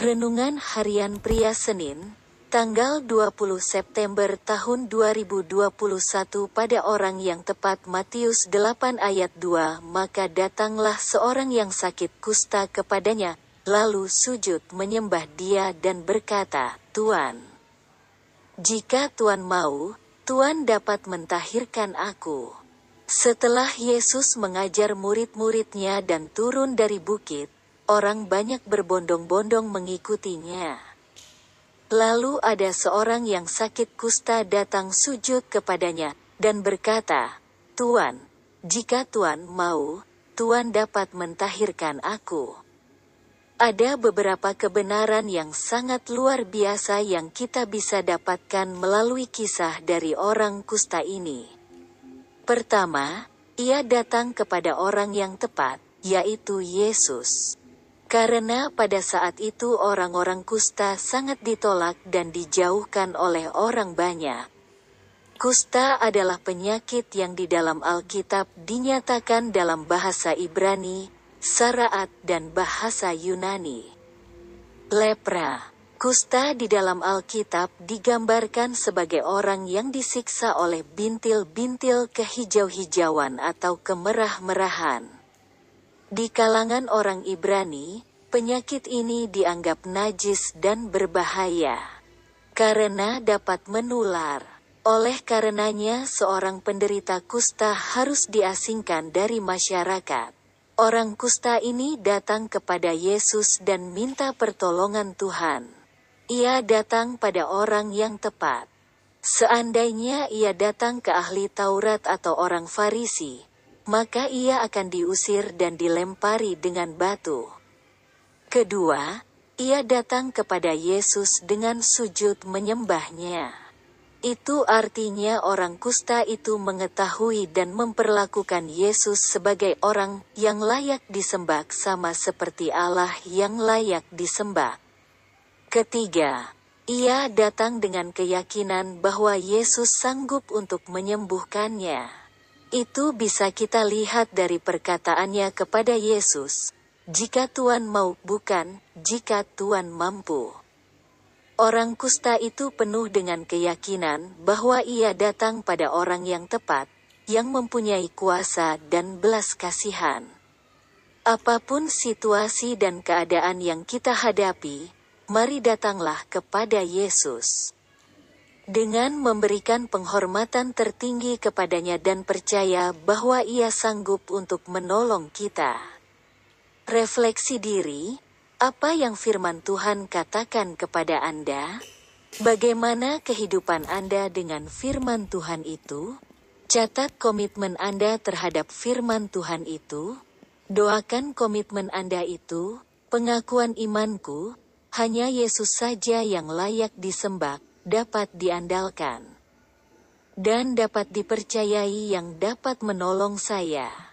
Renungan Harian Pria Senin, tanggal 20 September tahun 2021 pada orang yang tepat Matius 8 ayat 2 Maka datanglah seorang yang sakit kusta kepadanya, lalu sujud menyembah dia dan berkata, Tuan, jika Tuan mau, Tuan dapat mentahirkan aku. Setelah Yesus mengajar murid-muridnya dan turun dari bukit, orang banyak berbondong-bondong mengikutinya. Lalu ada seorang yang sakit kusta datang sujud kepadanya, dan berkata, Tuan, jika Tuan mau, Tuan dapat mentahirkan aku. Ada beberapa kebenaran yang sangat luar biasa yang kita bisa dapatkan melalui kisah dari orang kusta ini. Pertama, ia datang kepada orang yang tepat, yaitu Yesus. Karena pada saat itu orang-orang kusta sangat ditolak dan dijauhkan oleh orang banyak. Kusta adalah penyakit yang di dalam Alkitab dinyatakan dalam bahasa Ibrani, Saraat dan bahasa Yunani. Lepra, kusta di dalam Alkitab digambarkan sebagai orang yang disiksa oleh bintil-bintil kehijau-hijauan atau kemerah-merahan. Di kalangan orang Ibrani, penyakit ini dianggap najis dan berbahaya karena dapat menular. Oleh karenanya, seorang penderita kusta harus diasingkan dari masyarakat. Orang kusta ini datang kepada Yesus dan minta pertolongan Tuhan. Ia datang pada orang yang tepat. Seandainya ia datang ke ahli Taurat atau orang Farisi, maka ia akan diusir dan dilempari dengan batu. Kedua, ia datang kepada Yesus dengan sujud menyembahnya. Itu artinya orang kusta itu mengetahui dan memperlakukan Yesus sebagai orang yang layak disembah sama seperti Allah yang layak disembah. Ketiga, ia datang dengan keyakinan bahwa Yesus sanggup untuk menyembuhkannya. Itu bisa kita lihat dari perkataannya kepada Yesus, "Jika Tuhan mau, bukan jika Tuhan mampu." Orang kusta itu penuh dengan keyakinan bahwa ia datang pada orang yang tepat, yang mempunyai kuasa dan belas kasihan. Apa pun situasi dan keadaan yang kita hadapi, mari datanglah kepada Yesus dengan memberikan penghormatan tertinggi kepadanya dan percaya bahwa ia sanggup untuk menolong kita. Refleksi diri, apa yang firman Tuhan katakan kepada Anda? Bagaimana kehidupan Anda dengan firman Tuhan itu? Catat komitmen Anda terhadap firman Tuhan itu. Doakan komitmen Anda itu, pengakuan imanku, hanya Yesus saja yang layak disembah, dapat diandalkan dan dapat dipercayai yang dapat menolong saya.